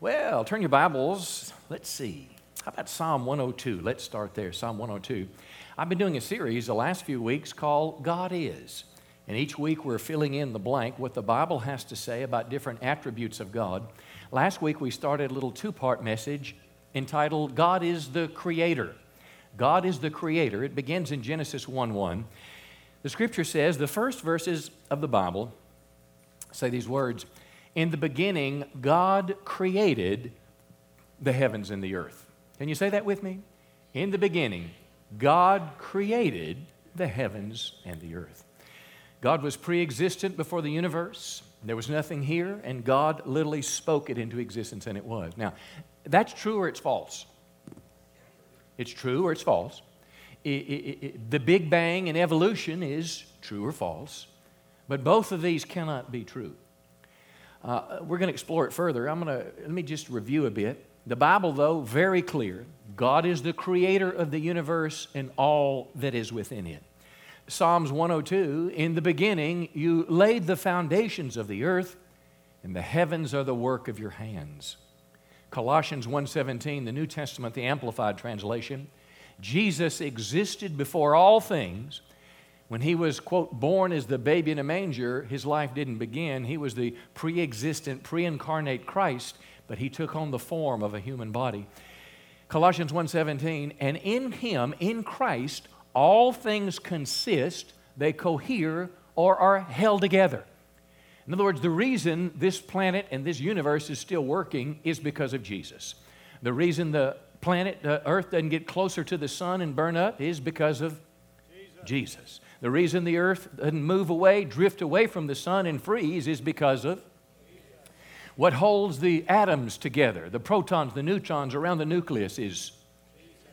Well, turn your Bibles. Let's see. How about Psalm 102? Let's start there. Psalm 102. I've been doing a series the last few weeks called God Is. And each week we're filling in the blank what the Bible has to say about different attributes of God. Last week we started a little two part message entitled God is the Creator. God is the Creator. It begins in Genesis 1 1. The scripture says, the first verses of the Bible say these words In the beginning, God created the heavens and the earth. Can you say that with me? In the beginning, God created the heavens and the earth. God was pre existent before the universe. There was nothing here, and God literally spoke it into existence, and it was. Now, that's true or it's false? It's true or it's false. It, it, it, the Big Bang and evolution is true or false, but both of these cannot be true. Uh, we're going to explore it further. I'm going to let me just review a bit. The Bible, though, very clear. God is the creator of the universe and all that is within it. Psalms 102 In the beginning, you laid the foundations of the earth, and the heavens are the work of your hands. Colossians 1:17, the New Testament, the Amplified translation. Jesus existed before all things. When he was, quote, born as the baby in a manger, his life didn't begin. He was the pre existent, pre incarnate Christ, but he took on the form of a human body. Colossians 1:17, and in him, in Christ, all things consist, they cohere or are held together. In other words, the reason this planet and this universe is still working is because of Jesus. The reason the planet, the Earth, doesn't get closer to the sun and burn up is because of Jesus. Jesus. The reason the Earth doesn't move away, drift away from the sun and freeze is because of what holds the atoms together, the protons, the neutrons around the nucleus is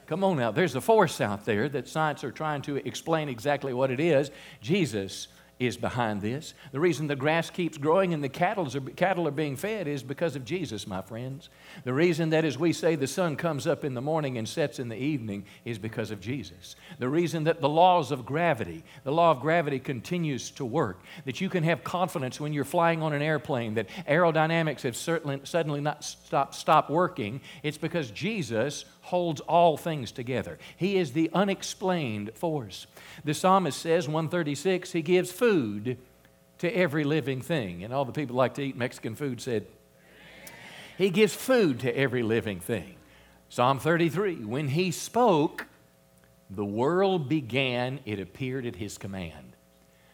Come on now, there's a force out there that science are trying to explain exactly what it is. Jesus is behind this. The reason the grass keeps growing and the cattle are, cattle are being fed is because of Jesus, my friends. The reason that, as we say, the sun comes up in the morning and sets in the evening is because of Jesus. The reason that the laws of gravity, the law of gravity continues to work, that you can have confidence when you're flying on an airplane that aerodynamics have certainly, suddenly not stopped, stopped working, it's because Jesus holds all things together. He is the unexplained force. The psalmist says, 136, he gives food to every living thing. And all the people like to eat Mexican food said, He gives food to every living thing. Psalm 33, when he spoke, the world began, it appeared at his command.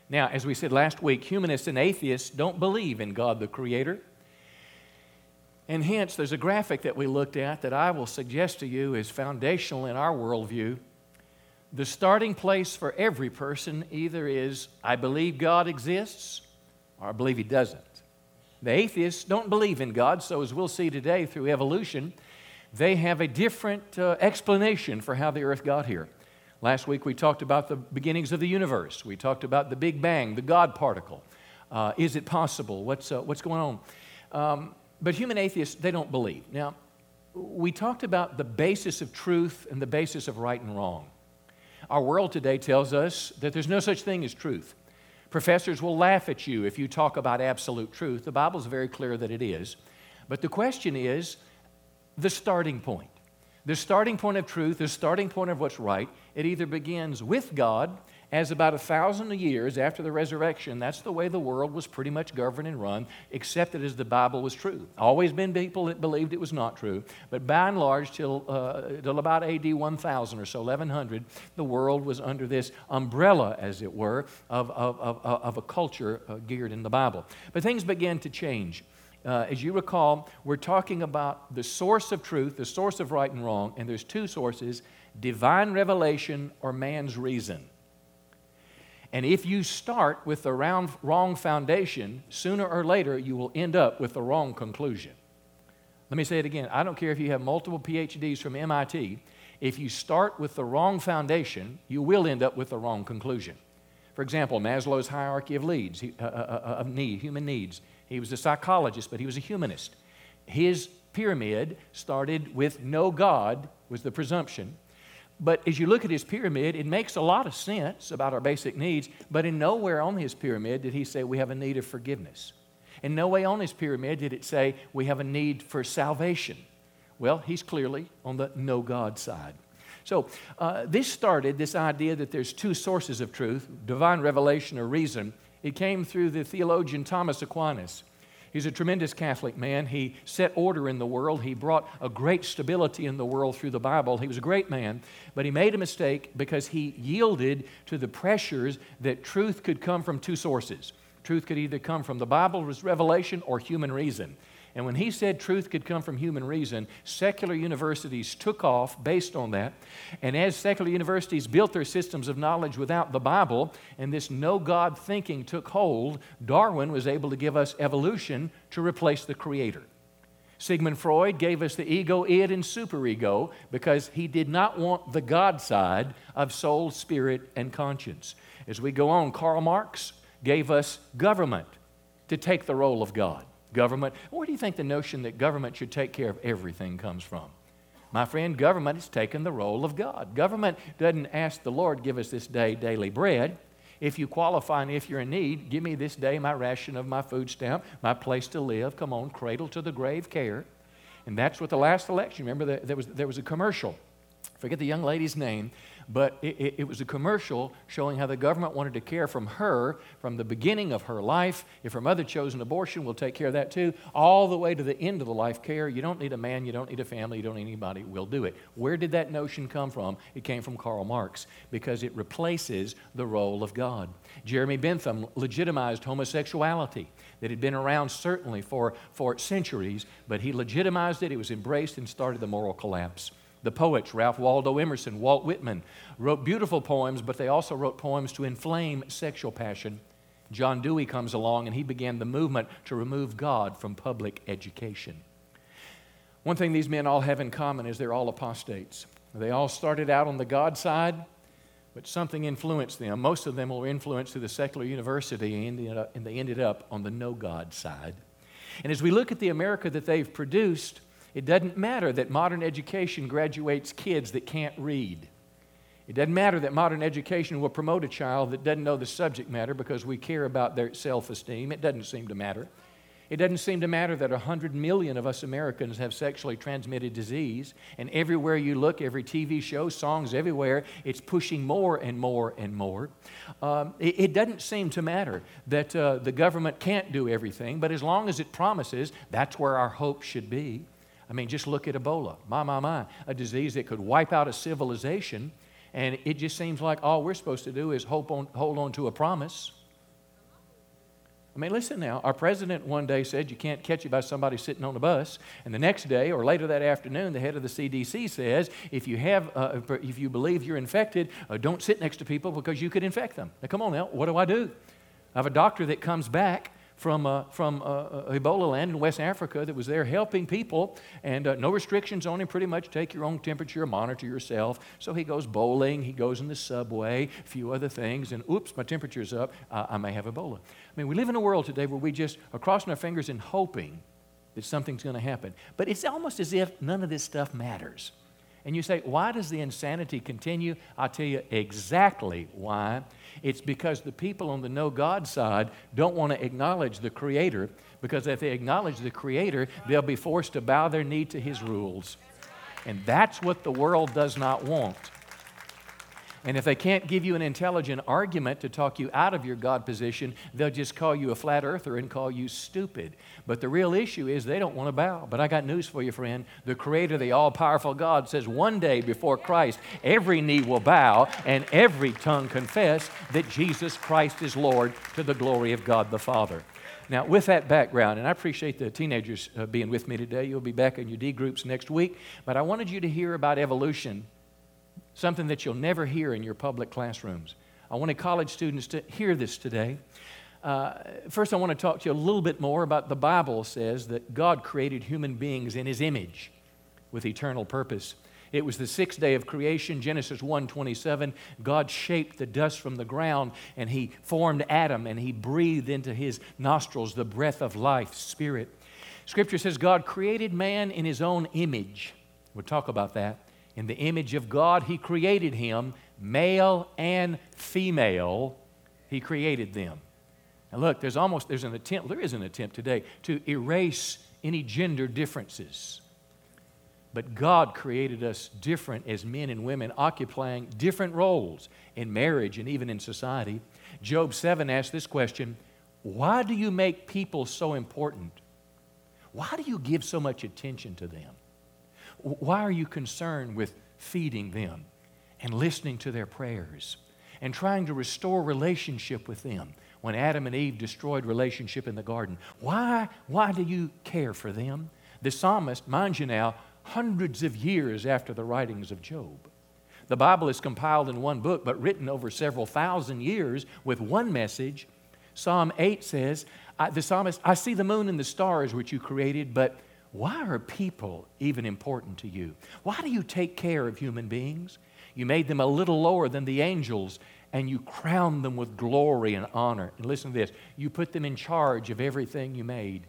Now, as we said last week, humanists and atheists don't believe in God the Creator. And hence, there's a graphic that we looked at that I will suggest to you is foundational in our worldview. The starting place for every person either is, I believe God exists, or I believe He doesn't. The atheists don't believe in God, so as we'll see today through evolution, they have a different uh, explanation for how the earth got here. Last week we talked about the beginnings of the universe. We talked about the Big Bang, the God particle. Uh, is it possible? What's, uh, what's going on? Um, but human atheists, they don't believe. Now, we talked about the basis of truth and the basis of right and wrong. Our world today tells us that there's no such thing as truth. Professors will laugh at you if you talk about absolute truth. The Bible is very clear that it is. But the question is the starting point. The starting point of truth, the starting point of what's right, it either begins with God as about a thousand years after the resurrection, that's the way the world was pretty much governed and run, accepted as the Bible was true. Always been people that believed it was not true, but by and large, till, uh, till about AD 1000 or so, 1100, the world was under this umbrella, as it were, of, of, of, of a culture uh, geared in the Bible. But things began to change. Uh, as you recall, we're talking about the source of truth, the source of right and wrong, and there's two sources divine revelation or man's reason. And if you start with the round, wrong foundation, sooner or later you will end up with the wrong conclusion. Let me say it again. I don't care if you have multiple PhDs from MIT. If you start with the wrong foundation, you will end up with the wrong conclusion. For example, Maslow's hierarchy of needs, uh, uh, uh, of need, human needs. He was a psychologist, but he was a humanist. His pyramid started with no God was the presumption. But as you look at his pyramid, it makes a lot of sense about our basic needs, but in nowhere on his pyramid did he say we have a need of forgiveness. And no way on his pyramid did it say we have a need for salvation. Well, he's clearly on the no God side. So, uh, this started this idea that there's two sources of truth divine revelation or reason. It came through the theologian Thomas Aquinas. He's a tremendous Catholic man. He set order in the world. He brought a great stability in the world through the Bible. He was a great man, but he made a mistake because he yielded to the pressures that truth could come from two sources. Truth could either come from the Bible's revelation or human reason. And when he said truth could come from human reason, secular universities took off based on that. And as secular universities built their systems of knowledge without the Bible, and this no God thinking took hold, Darwin was able to give us evolution to replace the Creator. Sigmund Freud gave us the ego, id, and superego because he did not want the God side of soul, spirit, and conscience. As we go on, Karl Marx gave us government to take the role of God government. Where do you think the notion that government should take care of everything comes from? My friend, government has taken the role of God. Government doesn't ask the Lord, give us this day daily bread. If you qualify and if you're in need, give me this day my ration of my food stamp, my place to live. Come on, cradle to the grave care. And that's what the last election, remember, there was, there was a commercial. Forget the young lady's name, but it, it, it, was a commercial showing how the government wanted to care from her from the beginning of her life. If her mother chose an abortion, we'll take care of that too, all the way to the end of the life care. You don't need a man, you don't need a family, you don't need anybody, we'll do it. Where did that notion come from? It came from Karl Marx because it replaces the role of God. Jeremy Bentham legitimized homosexuality that had been around certainly for, for centuries, but he legitimized it, it was embraced and started the moral collapse. The poets, Ralph Waldo Emerson, Walt Whitman, wrote beautiful poems, but they also wrote poems to inflame sexual passion. John Dewey comes along and he began the movement to remove God from public education. One thing these men all have in common is they're all apostates. They all started out on the God side, but something influenced them. Most of them were influenced through the secular university and they ended up on the no God side. And as we look at the America that they've produced, it doesn't matter that modern education graduates kids that can't read. It doesn't matter that modern education will promote a child that doesn't know the subject matter because we care about their self esteem. It doesn't seem to matter. It doesn't seem to matter that 100 million of us Americans have sexually transmitted disease, and everywhere you look, every TV show, songs everywhere, it's pushing more and more and more. Um, it, it, doesn't seem to matter that uh, the government can't do everything, but as long as it promises, that's where our hope should be. I mean, just look at Ebola. My, my, my. A disease that could wipe out a civilization. And it just seems like all we're supposed to do is hope on, hold on to a promise. I mean, listen now. Our president one day said you can't catch it by somebody sitting on a bus, and the next day or later that afternoon, the head of the CDC says if you have, uh, if you believe you're infected, uh, don't sit next to people because you could infect them. Now, come on now. What do I do? I have a doctor that comes back from, uh, from uh, uh, Ebola land in West Africa that was there helping people, and uh, no restrictions on him. Pretty much take your own temperature, monitor yourself. So he goes bowling, he goes in the subway, a few other things, and oops, my temperature's up. I may have Ebola. I mean, we live in a world today where we just are crossing our fingers and hoping that something's going to happen. But it's almost as if none of this stuff matters. And you say, why does the insanity continue? I'll tell you exactly why. It's because the people on the no God side don't want to acknowledge the Creator, because if they acknowledge the Creator, they'll be forced to bow their knee to His rules. And that's what the world does not want. And if they can't give you an intelligent argument to talk you out of your God position, they'll just call you a flat earther and call you stupid. But the real issue is they don't want to bow. But I got news for you, friend. The Creator, the all powerful God, says one day before Christ, every knee will bow and every tongue confess that Jesus Christ is Lord to the glory of God the Father. Now, with that background, and I appreciate the teenagers uh, being with me today. You'll be back in your D groups next week. But I wanted you to hear about evolution something that you'll never hear in your public classrooms. I wanted college students to hear this today. Uh, first, I want to talk to you a little bit more about the Bible says that God created human beings in His image with eternal purpose. It was the sixth day of creation, Genesis 1:27. God shaped the dust from the ground and he formed Adam and he breathed into his nostrils the breath of life, spirit. Scripture says God created man in his own image. We'll talk about that. In the image of God, He created him, male and female, He created them. And look, there's almost there's an attempt, there is an attempt today to erase any gender differences. But God created us different as men and women, occupying different roles in marriage and even in society. Job 7 asks this question Why do you make people so important? Why do you give so much attention to them? Why are you concerned with feeding them and listening to their prayers and trying to restore relationship with them when Adam and Eve destroyed relationship in the garden? Why, why do you care for them? The psalmist, mind you now, hundreds of years after the writings of Job. The Bible is compiled in one book, but written over several thousand years with one message. Psalm 8 says, The psalmist, I see the moon and the stars which you created, but why are people even important to you? Why do you take care of human beings? You made them a little lower than the angels, and you crowned them with glory and honor. And listen to this you put them in charge of everything you made.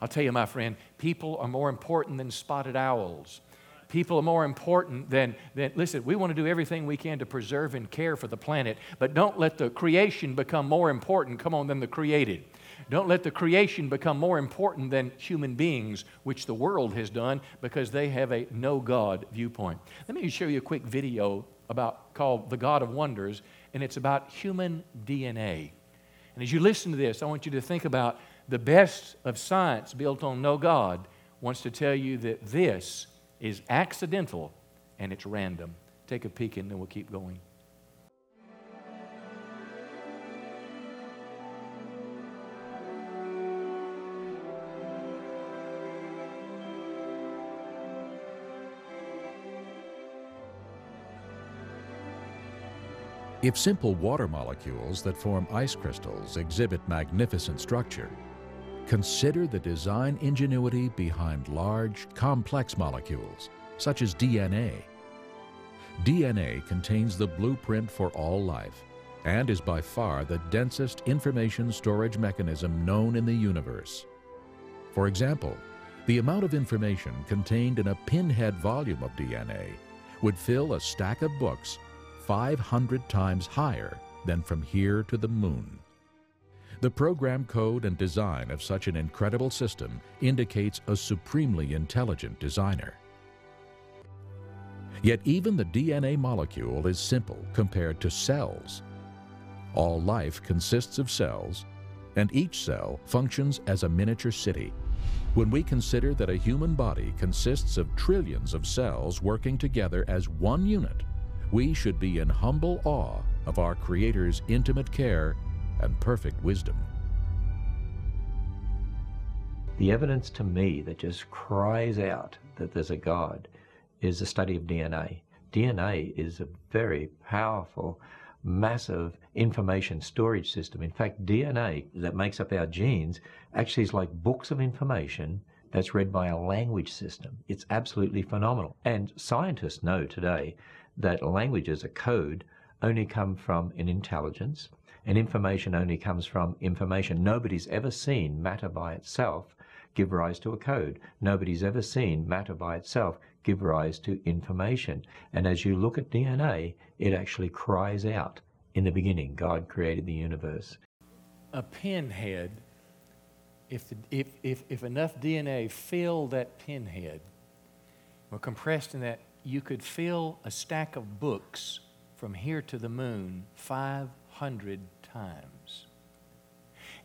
I'll tell you, my friend, people are more important than spotted owls. People are more important than, than, listen, we want to do everything we can to preserve and care for the planet, but don't let the creation become more important, come on, than the created. Don't let the creation become more important than human beings, which the world has done because they have a no God viewpoint. Let me show you a quick video about called The God of Wonders, and it's about human DNA. And as you listen to this, I want you to think about the best of science built on no God wants to tell you that this is accidental and it's random. Take a peek and then we'll keep going. If simple water molecules that form ice crystals exhibit magnificent structure, consider the design ingenuity behind large, complex molecules, such as DNA. DNA contains the blueprint for all life and is by far the densest information storage mechanism known in the universe. For example, the amount of information contained in a pinhead volume of DNA would fill a stack of books 500 times higher than from here to the moon. The program code and design of such an incredible system indicates a supremely intelligent designer. Yet even the DNA molecule is simple compared to cells. All life consists of cells, and each cell functions as a miniature city. When we consider that a human body consists of trillions of cells working together as one unit, we should be in humble awe of our Creator's intimate care and perfect wisdom. The evidence to me that just cries out that there's a God is the study of DNA. DNA is a very powerful, massive information storage system. In fact, DNA that makes up our genes actually is like books of information that's read by a language system. It's absolutely phenomenal. And scientists know today that languages, a code, only come from an intelligence, and information only comes from information. Nobody's ever seen matter by itself give rise to a code. Nobody's ever seen matter by itself give rise to information. And as you look at DNA, it actually cries out in the beginning, God created the universe. A pinhead, if, the, if, if, if enough DNA filled that pinhead, or compressed in that you could fill a stack of books from here to the moon 500 times.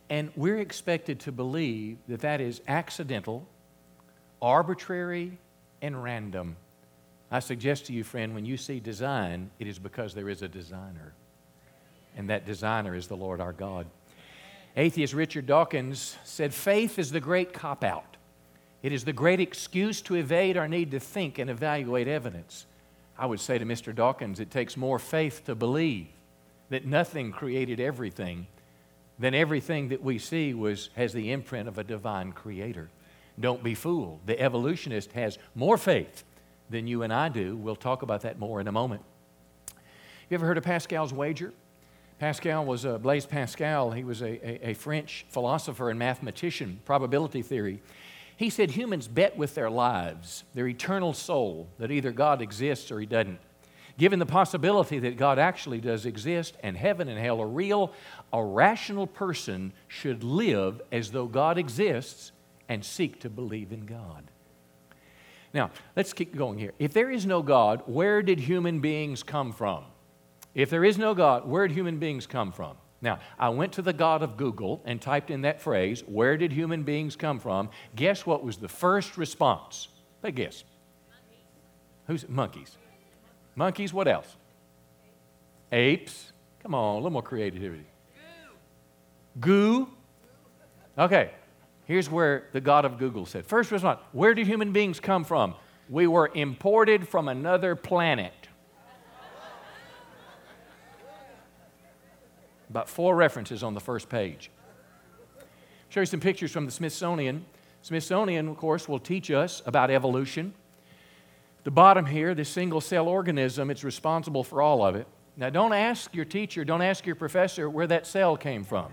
And we're expected to believe that that is accidental, arbitrary, and random. I suggest to you, friend, when you see design, it is because there is a designer. And that designer is the Lord our God. Atheist Richard Dawkins said, Faith is the great cop out. It is the great excuse to evade our need to think and evaluate evidence. I would say to Mr. Dawkins, it takes more faith to believe that nothing created everything than everything that we see was, has the imprint of a divine creator. Don't be fooled. The evolutionist has more faith than you and I do. We'll talk about that more in a moment. You ever heard of Pascal's wager? Pascal was a Blaise Pascal. He was a, a, a French philosopher and mathematician, probability theory. He said humans bet with their lives, their eternal soul, that either God exists or he doesn't. given the possibility that God actually does exist and heaven and hell are real, a rational person should live as though God exists and seek to believe in God. Now, let's keep going here. If there is no God, where did human beings come from? If there is no God, where did human beings come from? Now, I went to the God of Google and typed in that phrase, where did human beings come from? Guess what was the first response? They guess. Who's monkeys? Monkeys, what else? Apes. Come on, a little more creativity. Goo. Okay, here's where the God of Google said. First response Where did human beings come from? We were imported from another planet. About four references on the first page. Show you some pictures from the Smithsonian. Smithsonian, of course, will teach us about evolution. The bottom here, this single cell organism, it's responsible for all of it. Now, don't ask your teacher, don't ask your professor where that cell came from.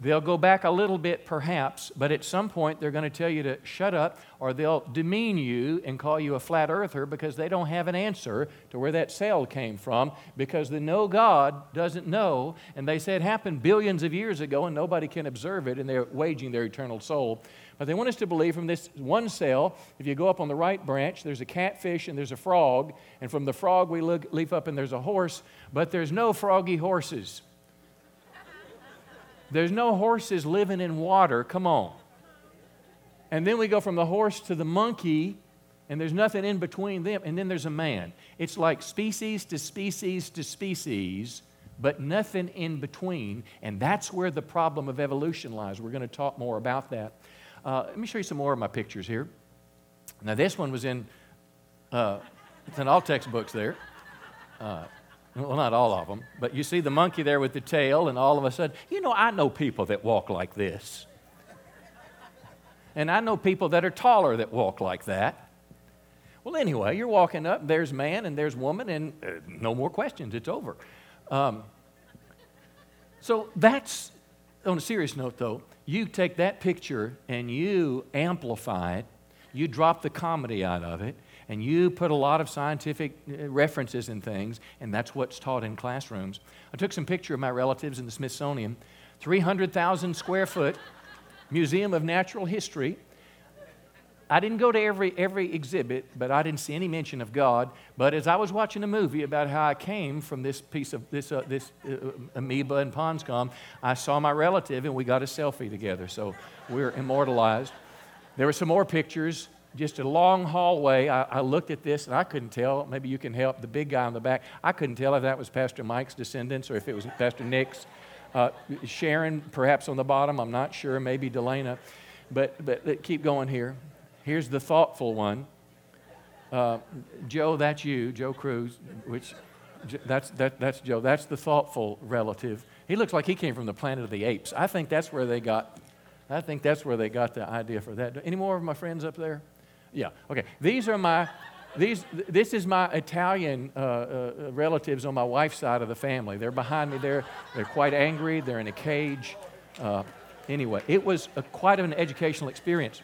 They'll go back a little bit, perhaps, but at some point they're going to tell you to shut up or they'll demean you and call you a flat earther because they don't have an answer to where that cell came from because the no God doesn't know. And they say it happened billions of years ago and nobody can observe it and they're waging their eternal soul. But they want us to believe from this one cell, if you go up on the right branch, there's a catfish and there's a frog. And from the frog, we look, leap up and there's a horse, but there's no froggy horses. There's no horses living in water. Come on. And then we go from the horse to the monkey, and there's nothing in between them. And then there's a man. It's like species to species to species, but nothing in between. And that's where the problem of evolution lies. We're going to talk more about that. Uh, let me show you some more of my pictures here. Now, this one was in, uh, it's in all textbooks there. Uh, well, not all of them, but you see the monkey there with the tail, and all of a sudden, you know, I know people that walk like this. And I know people that are taller that walk like that. Well, anyway, you're walking up, there's man and there's woman, and uh, no more questions, it's over. Um, so that's, on a serious note though, you take that picture and you amplify it, you drop the comedy out of it, and you put a lot of scientific uh, references and things, and that's what's taught in classrooms. I took some picture of my relatives in the Smithsonian, 300,000 square foot Museum of Natural History. I didn't go to every, every exhibit, but I didn't see any mention of God. But as I was watching a movie about how I came from this piece of this, uh, this uh, amoeba and Ponscom, I saw my relative and we got a selfie together. So we're immortalized. There were some more pictures just a long hallway. I, I, looked at this and I couldn't tell. Maybe you can help. The big guy in the back. I couldn't tell if that was Pastor Mike's descendants or if it was Pastor Nick's. Uh, Sharon, perhaps on the bottom. I'm not sure. Maybe Delana. But, but keep going here. Here's the thoughtful one. Uh, Joe, that's you, Joe Cruz, which that's, that, that's Joe. That's the thoughtful relative. He looks like he came from the planet of the apes. I think that's where they got I think that's where they got the idea for that. Any more of my friends up there? Yeah. Okay. These are my. These, this is my Italian uh, uh, relatives on my wife's side of the family. They're behind me there. They're quite angry. They're in a cage. Uh, anyway, it was a, quite an educational experience.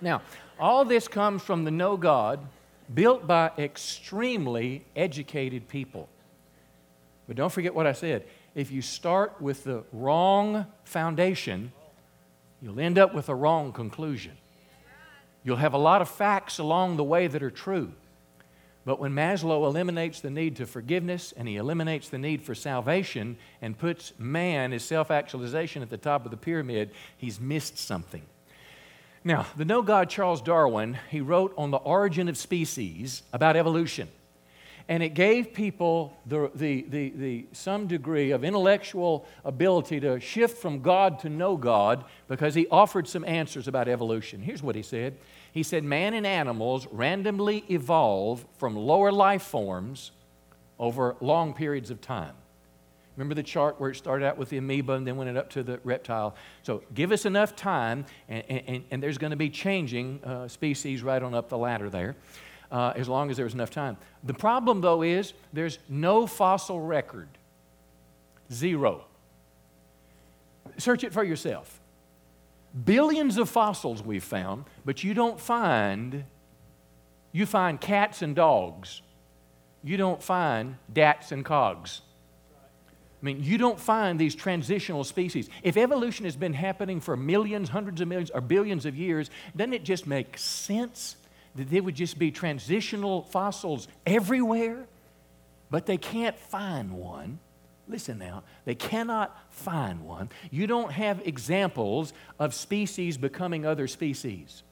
Now, all this comes from the No God built by extremely educated people. But don't forget what I said. If you start with the wrong foundation, you'll end up with a wrong conclusion. You'll have a lot of facts along the way that are true. But when Maslow eliminates the need to forgiveness and he eliminates the need for salvation and puts man, his self actualization, at the top of the pyramid, he's missed something. Now, the no God Charles Darwin, he wrote on the origin of species about evolution. And it gave people the, the, the, the, some degree of intellectual ability to shift from God to no God because he offered some answers about evolution. Here's what he said He said, Man and animals randomly evolve from lower life forms over long periods of time. Remember the chart where it started out with the amoeba and then went up to the reptile? So give us enough time, and, and, and there's going to be changing uh, species right on up the ladder there uh, as long as there was enough time. The problem, though, is there's no fossil record. Zero. Search it for yourself. Billions of fossils we've found, but you don't find, you find cats and dogs. you don't find dats and cogs. I mean, you don't find these transitional species. If evolution has been happening for millions, hundreds of millions, or billions of years, doesn't it just make sense that there would just be transitional fossils everywhere? But they can't find one. Listen now, they cannot find one. You don't have examples of species becoming other species.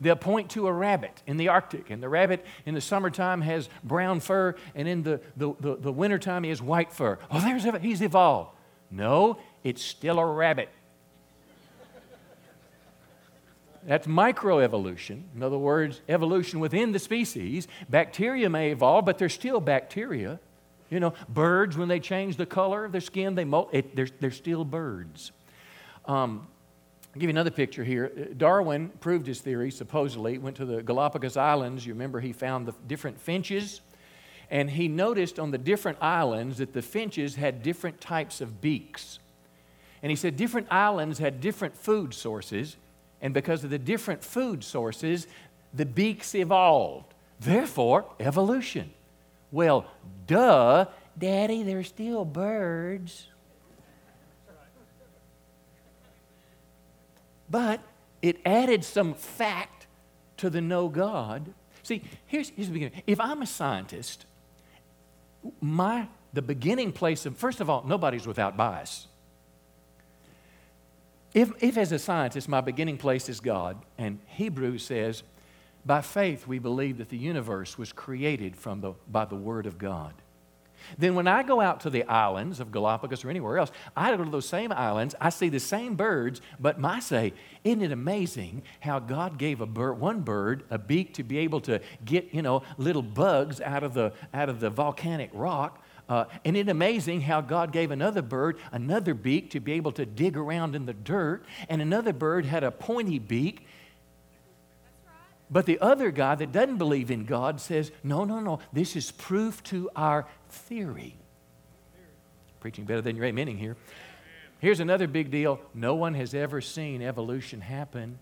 They'll point to a rabbit in the Arctic, and the rabbit in the summertime has brown fur, and in the, the, the, the wintertime he has white fur. Oh, there's a, he's evolved. No, it's still a rabbit. That's microevolution. In other words, evolution within the species. Bacteria may evolve, but they're still bacteria. You know, birds, when they change the color of their skin, they molt, it, they're, they're still birds. Um, I'll give you another picture here. Uh, Darwin proved his theory, supposedly. Went to the Galapagos Islands. You remember he found the different finches. And he noticed on the different islands that the finches had different types of beaks. And he said different islands had different food sources. And because of the different food sources, the beaks evolved. Therefore, evolution. Well, duh, Daddy, they're still birds. but it added some fact to the no God. See, here's, here's the beginning. If I'm a scientist, my the beginning place of first of all, nobody's without bias. If, if as a scientist my beginning place is God, and Hebrews says, by faith we believe that the universe was created from the, by the Word of God. Then, when I go out to the islands of Galapagos or anywhere else, I go to those same islands, I see the same birds, but I say, isn't it amazing how God gave a bird, one bird a beak to be able to get, you know, little bugs out of the, out of the volcanic rock? Uh, and it's amazing how God gave another bird another beak to be able to dig around in the dirt, and another bird had a pointy beak but the other guy that doesn't believe in God says, no, no, no, this is proof to our theory. Preaching better than you're amening here. Here's another big deal no one has ever seen evolution happen.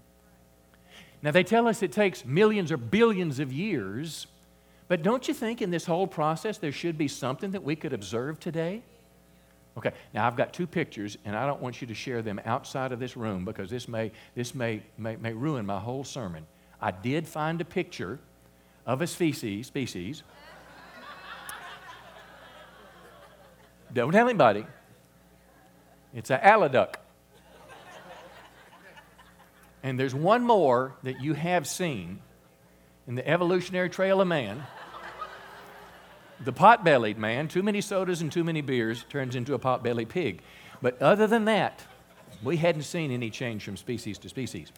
Now, they tell us it takes millions or billions of years, but don't you think in this whole process there should be something that we could observe today? Okay, now I've got two pictures, and I don't want you to share them outside of this room because this may, this may, may, may ruin my whole sermon. I did find a picture of a species, species. Don't tell anybody. It's an alliduck. And there's one more that you have seen in the evolutionary trail of man. The pot bellied man, too many sodas and too many beers, turns into a pot bellied pig. But other than that, we hadn't seen any change from species to species.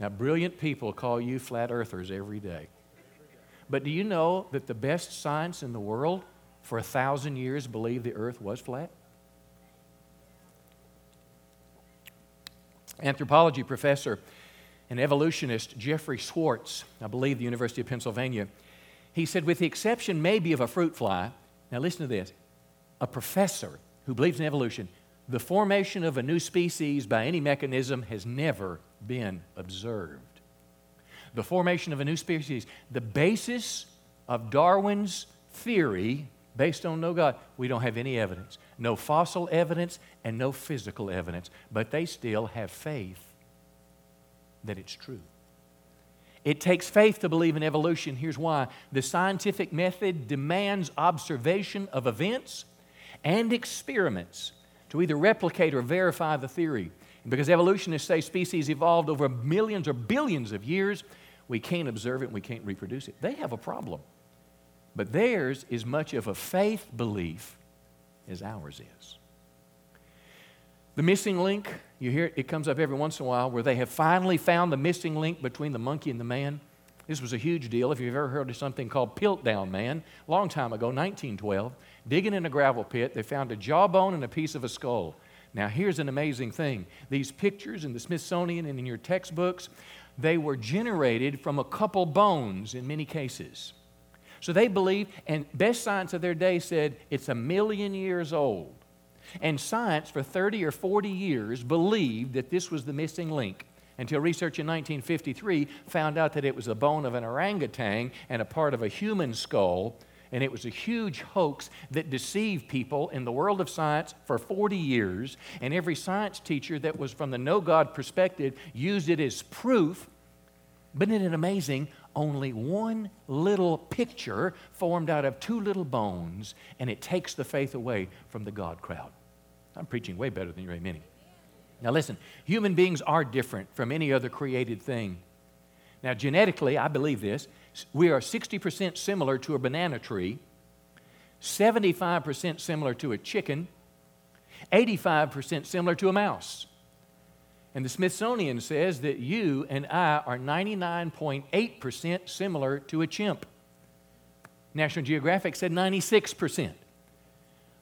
Now, brilliant people call you flat earthers every day. But do you know that the best science in the world for a thousand years believed the earth was flat? Anthropology professor and evolutionist Jeffrey Schwartz, I believe the University of Pennsylvania, he said, with the exception maybe of a fruit fly, now listen to this, a professor who believes in evolution, the formation of a new species by any mechanism has never been observed. The formation of a new species, the basis of Darwin's theory based on no God, we don't have any evidence. No fossil evidence and no physical evidence, but they still have faith that it's true. It takes faith to believe in evolution. Here's why the scientific method demands observation of events and experiments to either replicate or verify the theory. Because evolutionists say species evolved over millions or billions of years, we can't observe it and we can't reproduce it. They have a problem. But theirs is much of a faith belief as ours is. The missing link, you hear it, it comes up every once in a while where they have finally found the missing link between the monkey and the man. This was a huge deal. If you've ever heard of something called Piltdown Man, long time ago, 1912, digging in a gravel pit, they found a jawbone and a piece of a skull. Now, here's an amazing thing these pictures in the Smithsonian and in your textbooks, they were generated from a couple bones in many cases. So they believe, and best science of their day said it's a million years old. And science for 30 or 40 years believed that this was the missing link. until research in 1953 found out that it was the bone of an orangutan and a part of a human skull. And it was a huge hoax that deceived people in the world of science for 40 years. And every science teacher that was from the no God perspective used it as proof. But isn't it amazing? Only one little picture formed out of two little bones, and it takes the faith away from the God crowd. I'm preaching way better than you're amening. Now, listen, human beings are different from any other created thing. Now, genetically, I believe this. We are 60% similar to a banana tree, 75% similar to a chicken, 85% similar to a mouse. And the Smithsonian says that you and I are 99.8% similar to a chimp. National Geographic said 96%.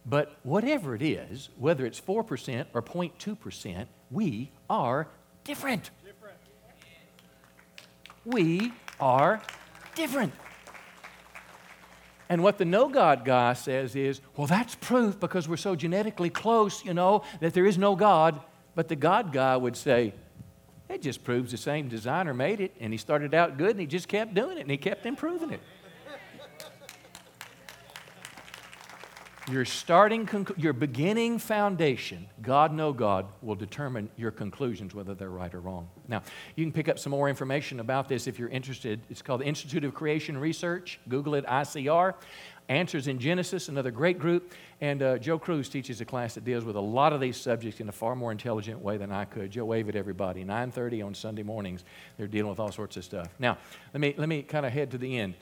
But whatever it is, whether it's 4% or 0.2%, we are different. different. We are different. And what the no God guy says is, well, that's proof because we're so genetically close, you know, that there is no God. But the God guy would say, it just proves the same designer made it, and he started out good, and he just kept doing it, and he kept improving it. Your starting, your beginning foundation, God, no God, will determine your conclusions, whether they're right or wrong. Now, you can pick up some more information about this if you're interested. It's called the Institute of Creation Research. Google it, ICR. Answers in Genesis, another great group. And uh, Joe Cruz teaches a class that deals with a lot of these subjects in a far more intelligent way than I could. Joe, wave at everybody. 9.30 on Sunday mornings, they're dealing with all sorts of stuff. Now, let me, let me kind of head to the end.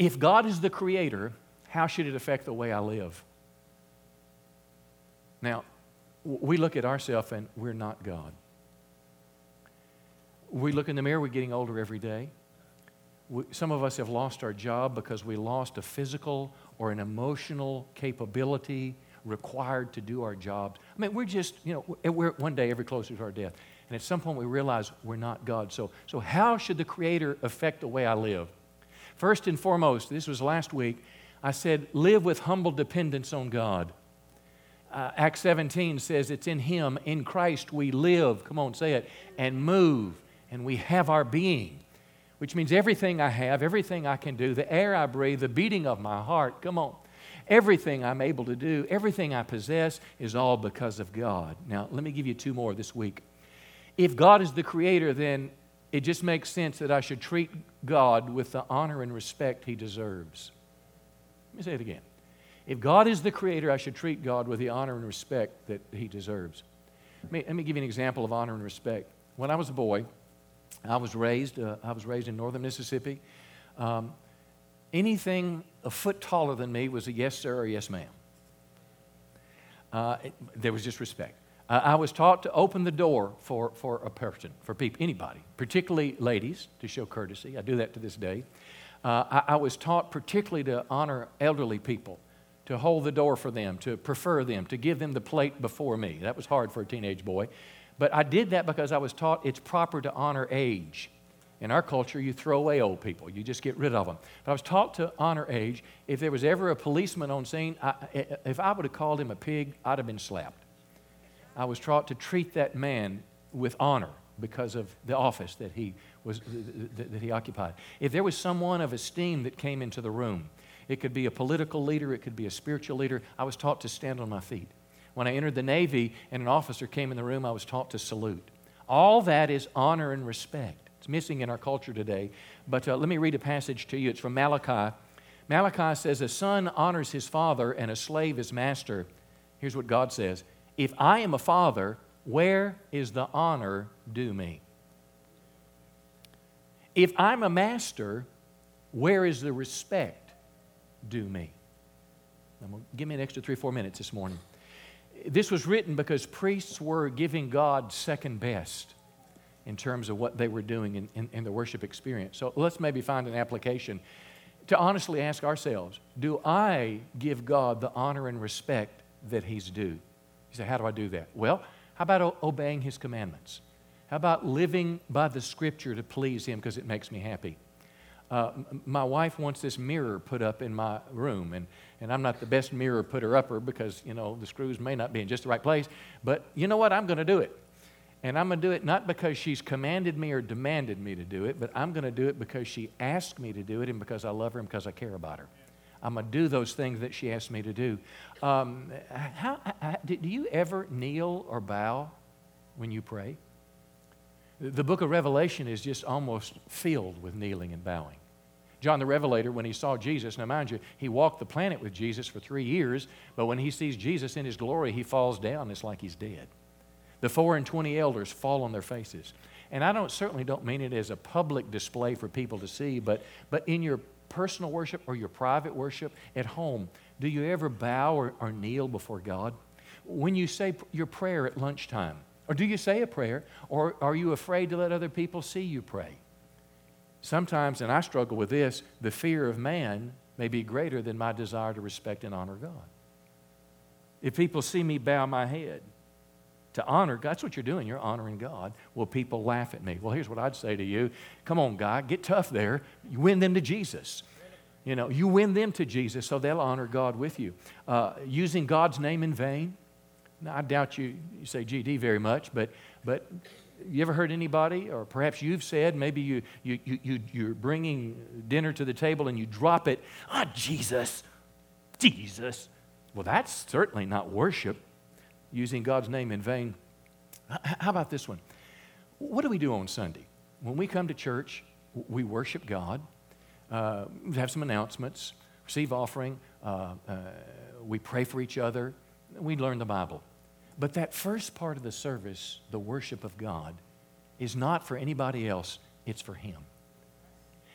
If God is the creator, how should it affect the way I live? Now, we look at ourselves and we're not God. We look in the mirror, we're getting older every day. We, some of us have lost our job because we lost a physical or an emotional capability required to do our jobs. I mean, we're just, you know, we're one day ever closer to our death. And at some point we realize we're not God. So, so how should the Creator affect the way I live? First and foremost, this was last week, I said, live with humble dependence on God. Uh, Acts 17 says it's in Him, in Christ, we live, come on, say it, and move, and we have our being, which means everything I have, everything I can do, the air I breathe, the beating of my heart, come on, everything I'm able to do, everything I possess is all because of God. Now, let me give you two more this week. If God is the creator, then it just makes sense that I should treat God with the honor and respect He deserves. Me say it again. If God is the creator, I should treat God with the honor and respect that he deserves. Let me, let me give you an example of honor and respect. When I was a boy, I was raised, uh, I was raised in northern Mississippi. Um, anything a foot taller than me was a yes, sir, or yes, ma'am. Uh, it, there was just respect. I was taught to open the door for, for a person, for people, anybody, particularly ladies, to show courtesy. I do that to this day. Uh, I, I, was taught particularly to honor elderly people, to hold the door for them, to prefer them, to give them the plate before me. That was hard for a teenage boy. But I did that because I was taught it's proper to honor age. In our culture, you throw away old people, you just get rid of them. But I was taught to honor age. If there was ever a policeman on scene, I, if I would have called him a pig, I'd have been slapped. I was taught to treat that man with honor because of the office that he was, that he occupied. If there was someone of esteem that came into the room, it could be a political leader, it could be a spiritual leader, I was taught to stand on my feet. When I entered the Navy and an officer came in the room, I was taught to salute. All that is honor and respect. It's missing in our culture today. But uh, let me read a passage to you. It's from Malachi. Malachi says, A son honors his father and a slave his master. Here's what God says If I am a father, where is the honor due me? If I'm a master, where is the respect due me? give me an extra three, or four minutes this morning. This was written because priests were giving God second best in terms of what they were doing in, in, in the worship experience. So let's maybe find an application to honestly ask ourselves do I give God the honor and respect that He's due? You say, how do I do that? Well, how about obeying His commandments? How about living by the scripture to please Him because it makes me happy? Uh, my wife wants this mirror put up in my room, and, and I'm not the best mirror putter upper because, you know, the screws may not be in just the right place. But you know what? I'm going to do it. And I'm going to do it not because she's commanded me or demanded me to do it, but I'm going to do it because she asked me to do it and because I love her and because I care about her. I'm going to do those things that she asked me to do. Um, how, how, do you ever kneel or bow when you pray? The book of Revelation is just almost filled with kneeling and bowing. John the Revelator, when he saw Jesus, now mind you, he walked the planet with Jesus for three years, but when he sees Jesus in his glory, he falls down. It's like he's dead. The four and twenty elders fall on their faces. And I don't certainly don't mean it as a public display for people to see, but, but in your personal worship or your private worship at home, do you ever bow or, or kneel before God? When you say your prayer at lunchtime, or do you say a prayer, or are you afraid to let other people see you pray? Sometimes, and I struggle with this, the fear of man may be greater than my desire to respect and honor God. If people see me bow my head to honor God, that's what you're doing. You're honoring God. Will people laugh at me? Well, here's what I'd say to you Come on, God, get tough there. You win them to Jesus. You know, you win them to Jesus so they'll honor God with you. Uh, using God's name in vain. Now, I doubt you, you say GD very much, but, but you ever heard anybody, or perhaps you've said, maybe you, you, you, you, are bringing dinner to the table and you drop it, ah, oh, Jesus, Jesus. Well, that's certainly not worship, using God's name in vain. How about this one? What do we do on Sunday? When we come to church, we worship God, uh, have some announcements, receive offering, uh, uh, we pray for each other, we learn the Bible. But that first part of the service, the worship of God, is not for anybody else, it's for Him.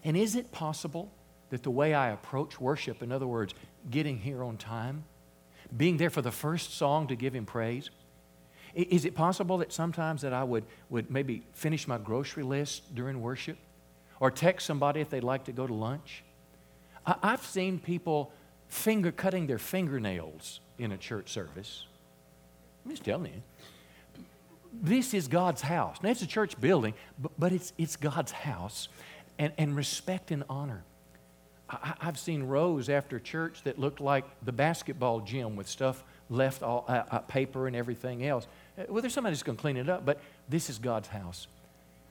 And is it possible that the way I approach worship, in other words, getting here on time, being there for the first song to give Him praise, is it possible that sometimes that I would, would maybe finish my grocery list during worship? Or text somebody if they'd like to go to lunch? I, I've seen people finger cutting their fingernails in a church service. I'm just telling you. This is God's house. Now, it's a church building, but, but it's, it's God's house. And, and respect and honor. I, have seen rows after church that looked like the basketball gym with stuff left, all uh, uh, paper and everything else. Uh, well, there's somebody who's going to clean it up, but this is God's house.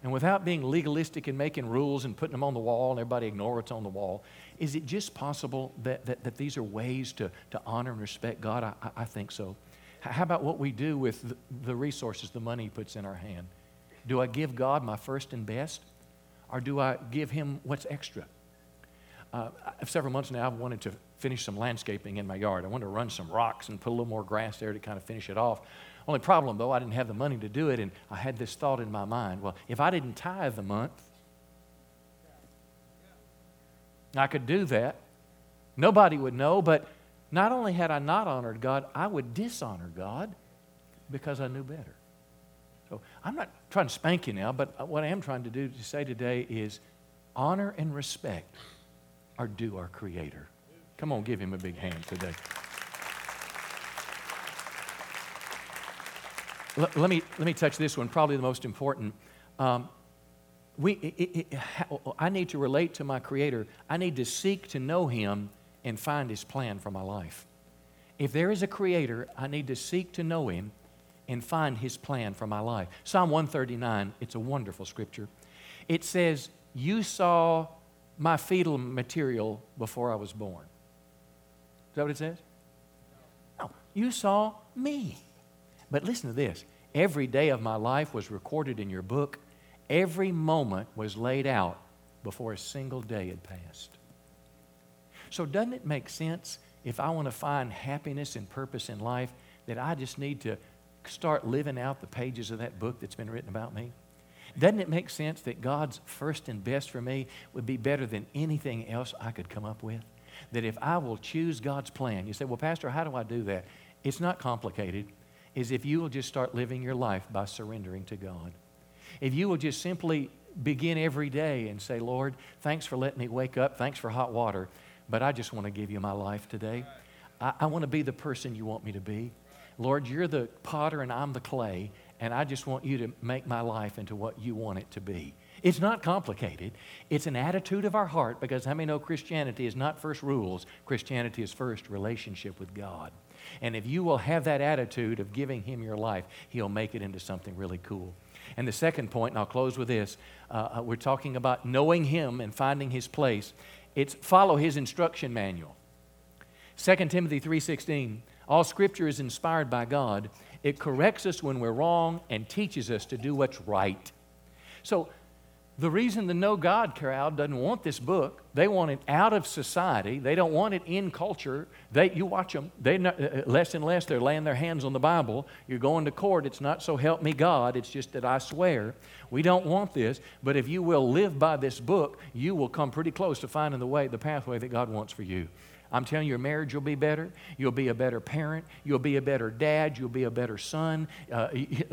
And without being legalistic and making rules and putting them on the wall and everybody ignore what's on the wall, is it just possible that, that, that these are ways to, to honor and respect God? I, I think so. How about what we do with the resources, the money He puts in our hand? Do I give God my first and best? Or do I give Him what's extra? Uh, several months now, I've wanted to finish some landscaping in my yard. I wanted to run some rocks and put a little more grass there to kind of finish it off. Only problem, though, I didn't have the money to do it, and I had this thought in my mind well, if I didn't tithe the month, I could do that. Nobody would know, but not only had I not honored God, I would dishonor God because I knew better. So I'm not trying to spank you now, but what I am trying to do to say today is honor and respect are due our Creator. Come on, give him a big hand today. Let, let me, let me touch this one, probably the most important. Um, we, it, it, I need to relate to my Creator. I need to seek to know Him and find His plan for my life. If there is a Creator, I need to seek to know Him and find His plan for my life. Psalm 139, it's a wonderful scripture. It says, You saw my fetal material before I was born. Is that what it says? No, you saw me. But listen to this every day of my life was recorded in your book, every moment was laid out before a single day had passed. So, doesn't it make sense if I want to find happiness and purpose in life that I just need to start living out the pages of that book that's been written about me? Doesn't it make sense that God's first and best for me would be better than anything else I could come up with? That if I will choose God's plan, you say, Well, Pastor, how do I do that? It's not complicated. Is if you will just start living your life by surrendering to God. If you will just simply begin every day and say, Lord, thanks for letting me wake up. Thanks for hot water but I just want to give you my life today. I, I want to be the person you want me to be. Lord, you're the potter and I'm the clay, and I just want you to make my life into what you want it to be. It's not complicated. It's an attitude of our heart because how many know Christianity is not first rules? Christianity is first relationship with God. And if you will have that attitude of giving Him your life, He'll make it into something really cool. And the second point, and I'll close with this uh, uh we're talking about knowing Him and finding His place. It's follow His instruction manual. 2 Timothy 3:16 All scripture is inspired by God. It corrects us when we're wrong and teaches us to do what's right. So the reason the No God crowd doesn't want this book, they want it out of society. They don't want it in culture. They, you watch them, they not, uh, uh, less and less they're laying their hands on the Bible. You're going to court. It's not so help me God. It's just that I swear. We don't want this. But if you will live by this book, you will come pretty close to finding the way, the pathway that God wants for you. I'm telling you, your marriage will be better. You'll be a better parent. You'll be a better dad. You'll be a better son. Uh,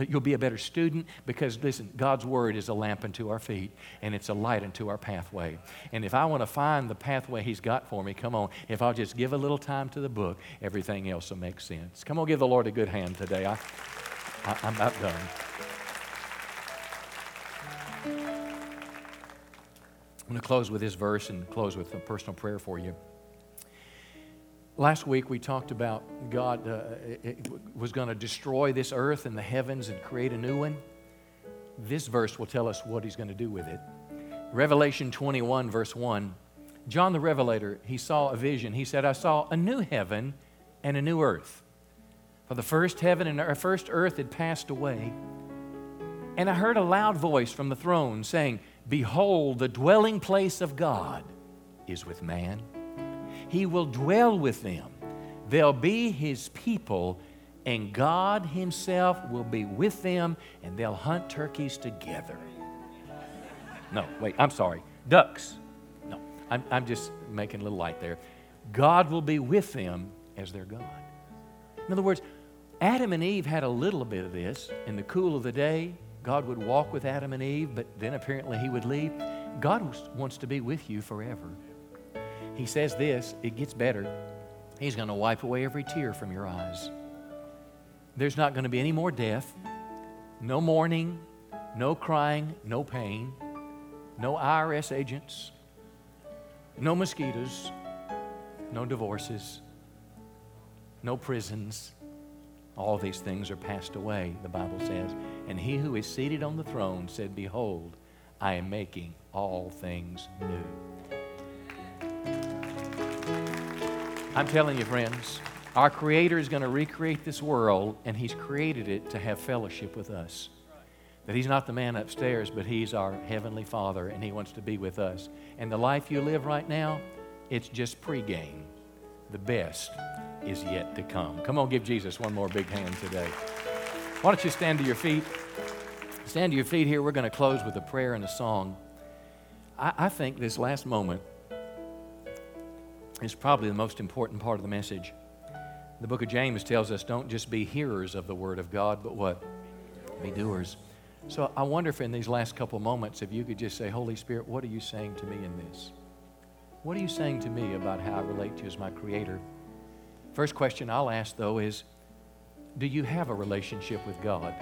you'll be a better student because, listen, God's Word is a lamp unto our feet and it's a light unto our pathway. And if I want to find the pathway He's got for me, come on, if I'll just give a little time to the book, everything else will make sense. Come on, give the Lord a good hand today. I, I, I'm about done. I'm going to close with this verse and close with a personal prayer for you. Last week we talked about God uh, was going to destroy this earth and the heavens and create a new one. This verse will tell us what he's going to do with it. Revelation 21, verse 1. John the Revelator, he saw a vision. He said, I saw a new heaven and a new earth. For the first heaven and first earth had passed away. And I heard a loud voice from the throne saying, Behold, the dwelling place of God is with man he will dwell with them. They'll be His people, and God Himself will be with them, and they'll hunt turkeys together. No, wait, I'm sorry. Ducks. No, I'm, I'm just making a little light there. God will be with them as their God. In other words, Adam and Eve had a little bit of this. In the cool of the day, God would walk with Adam and Eve, but then apparently He would leave. God wants to be with you forever. He says this, it gets better. He's going to wipe away every tear from your eyes. There's not going to be any more death, no mourning, no crying, no pain, no IRS agents, no mosquitoes, no divorces, no prisons. All these things are passed away, the Bible says. And he who is seated on the throne said, Behold, I am making all things new. I'm telling you, friends, our Creator is going to recreate this world, and He's created it to have fellowship with us. That He's not the man upstairs, but He's our Heavenly Father, and He wants to be with us. And the life you live right now, it's just pregame. The best is yet to come. Come on, give Jesus one more big hand today. Why don't you stand to your feet? Stand to your feet here. We're going to close with a prayer and a song. I, I think this last moment is probably the most important part of the message. The book of James tells us don't just be hearers of the Word of God, but what? Be doers. So I wonder if in these last couple moments, if you could just say, Holy Spirit, what are you saying to me in this? What are you saying to me about how I relate to you as my Creator? First question I'll ask, though, is Do you have a relationship with God?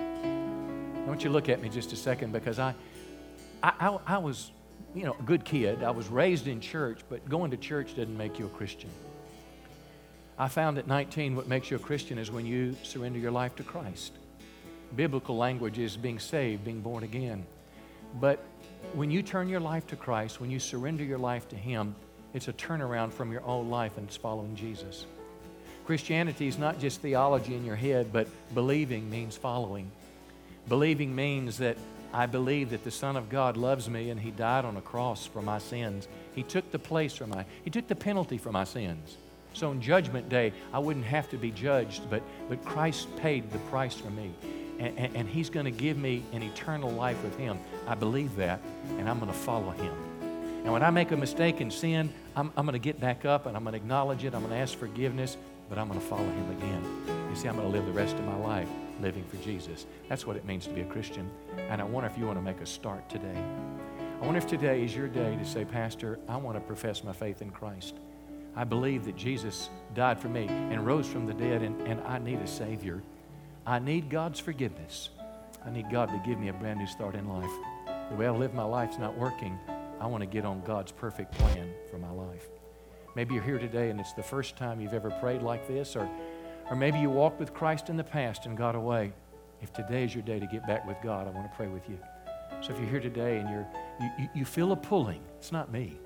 Want you look at me just a second because I, I, I, I was you know, a good kid. I was raised in church, but going to church didn't make you a Christian. I found at 19 what makes you a Christian is when you surrender your life to Christ. Biblical language is being saved, being born again. But when you turn your life to Christ, when you surrender your life to Him, it's a turnaround from your old life and it's following Jesus. Christianity is not just theology in your head, but believing means following. Believing means that I believe that the Son of God loves me and He died on a cross for my sins. He took the place for my, He took the penalty for my sins. So on Judgment Day, I wouldn't have to be judged, but, but Christ paid the price for me. And, and, He's going to give me an eternal life with Him. I believe that, and I'm going to follow Him. And when I make a mistake and sin, I'm, I'm going to get back up and I'm going to acknowledge it. I'm going to ask forgiveness, but I'm going to follow Him again. You see, I'm going to live the rest of my life living for Jesus. That's what it means to be a Christian. And I wonder if you want to make a start today. I wonder if today is your day to say, Pastor, I want to profess my faith in Christ. I believe that Jesus died for me and rose from the dead, and, and I need a Savior. I need God's forgiveness. I need God to give me a brand new start in life. The way I live my life's not working. I want to get on God's perfect plan for my life. Maybe you're here today and it's the first time you've ever prayed like this, or Or maybe you walked with Christ in the past and got away. If today is your day to get back with God, I want to pray with you. So if you're here today and you're, you, you, feel a pulling, it's not me.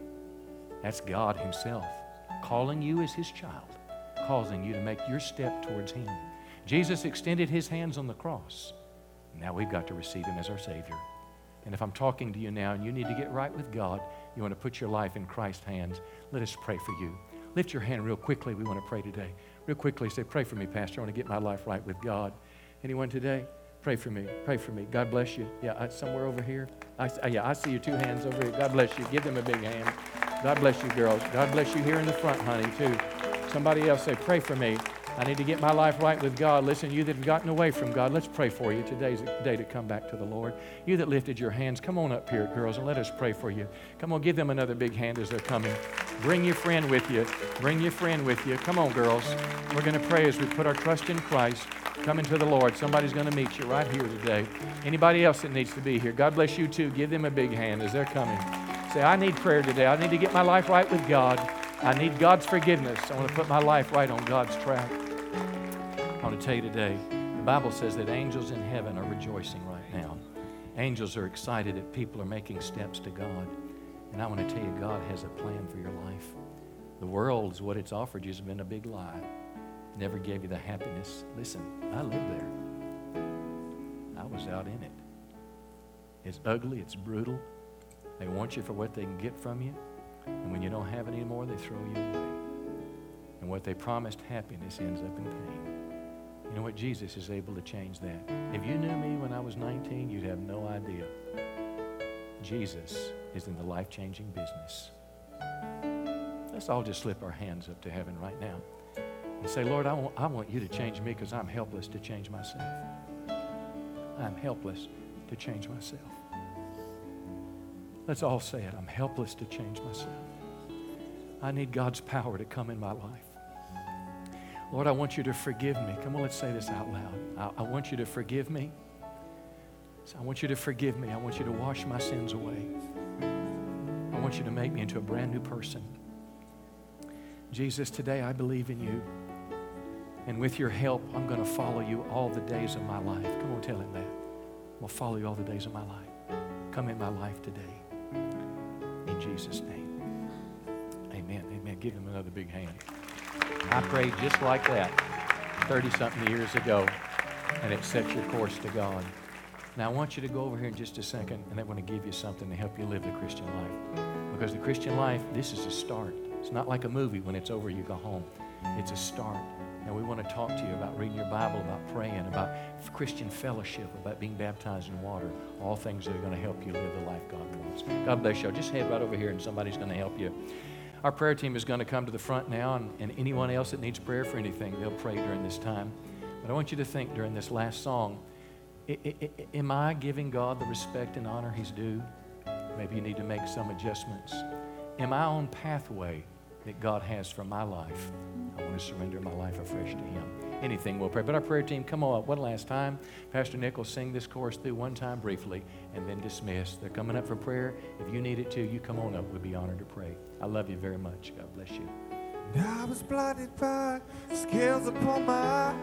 That's God Himself calling you as His child, causing you to make your step towards Him. Jesus extended His hands on the cross. Now we've got to receive Him as our Savior. And if I'm talking to you now and you need to get right with God, you want to put your life in Christ's hands, let us pray for you. Lift your hand real quickly. We want to pray today. Real quickly, say, Pray for me, Pastor. I want to get my life right with God. Anyone today? Pray for me. Pray for me. God bless you. Yeah, somewhere over here. I, yeah, I see your two hands over here. God bless you. Give them a big hand. God bless you, girls. God bless you here in the front, honey, too. Somebody else say, Pray for me. I need to get my life right with God. Listen, you that have gotten away from God, let's pray for you. Today's a day to come back to the Lord. You that lifted your hands, come on up here, girls, and let us pray for you. Come on, give them another big hand as they're coming. Bring your friend with you. Bring your friend with you. Come on, girls. We're going to pray as we put our trust in Christ. Coming to the Lord. Somebody's going to meet you right here today. Anybody else that needs to be here, God bless you too. Give them a big hand as they're coming. Say, I need prayer today. I need to get my life right with God. I need God's forgiveness. I want to put my life right on God's track. I want to tell you today, the Bible says that angels in heaven are rejoicing right now. Angels are excited that people are making steps to God. And I want to tell you, God has a plan for your life. The world's what it's offered you has been a big lie. Never gave you the happiness. Listen, I lived there. I was out in it. It's ugly, it's brutal. They want you for what they can get from you. And when you don't have it anymore, they throw you away. And what they promised happiness ends up in pain. You know what? Jesus is able to change that. If you knew me when I was 19, you'd have no idea. Jesus is in the life changing business. Let's all just slip our hands up to heaven right now and say, Lord, I want, I want you to change me because I'm helpless to change myself. I'm helpless to change myself. Let's all say it. I'm helpless to change myself. I need God's power to come in my life. Lord, I want you to forgive me. Come on, let's say this out loud. I, I want you to forgive me. So I want you to forgive me. I want you to wash my sins away. I want you to make me into a brand new person. Jesus, today I believe in you. And with your help, I'm going to follow you all the days of my life. Come on, tell him that. I'm going to follow you all the days of my life. Come in my life today. In Jesus' name. Amen. Amen. Give him another big hand. I prayed just like that 30 something years ago, and it set your course to God. Now, I want you to go over here in just a second, and I want to give you something to help you live the Christian life. Because the Christian life, this is a start. It's not like a movie when it's over, you go home. It's a start. And we want to talk to you about reading your Bible, about praying, about Christian fellowship, about being baptized in water. All things that are going to help you live the life God wants. God bless you. Just head right over here, and somebody's going to help you. Our prayer team is going to come to the front now, and, and anyone else that needs prayer for anything, they'll pray during this time. But I want you to think during this last song I, I, am I giving God the respect and honor He's due? Maybe you need to make some adjustments. Am I on pathway that God has for my life? I want to surrender my life afresh to Him. Anything we'll pray. But our prayer team, come on up one last time. Pastor Nick will sing this chorus through one time briefly and then dismiss. They're coming up for prayer. If you need it too, you come on up. We'd be honored to pray. I love you very much. God bless you. I was blinded by scales upon my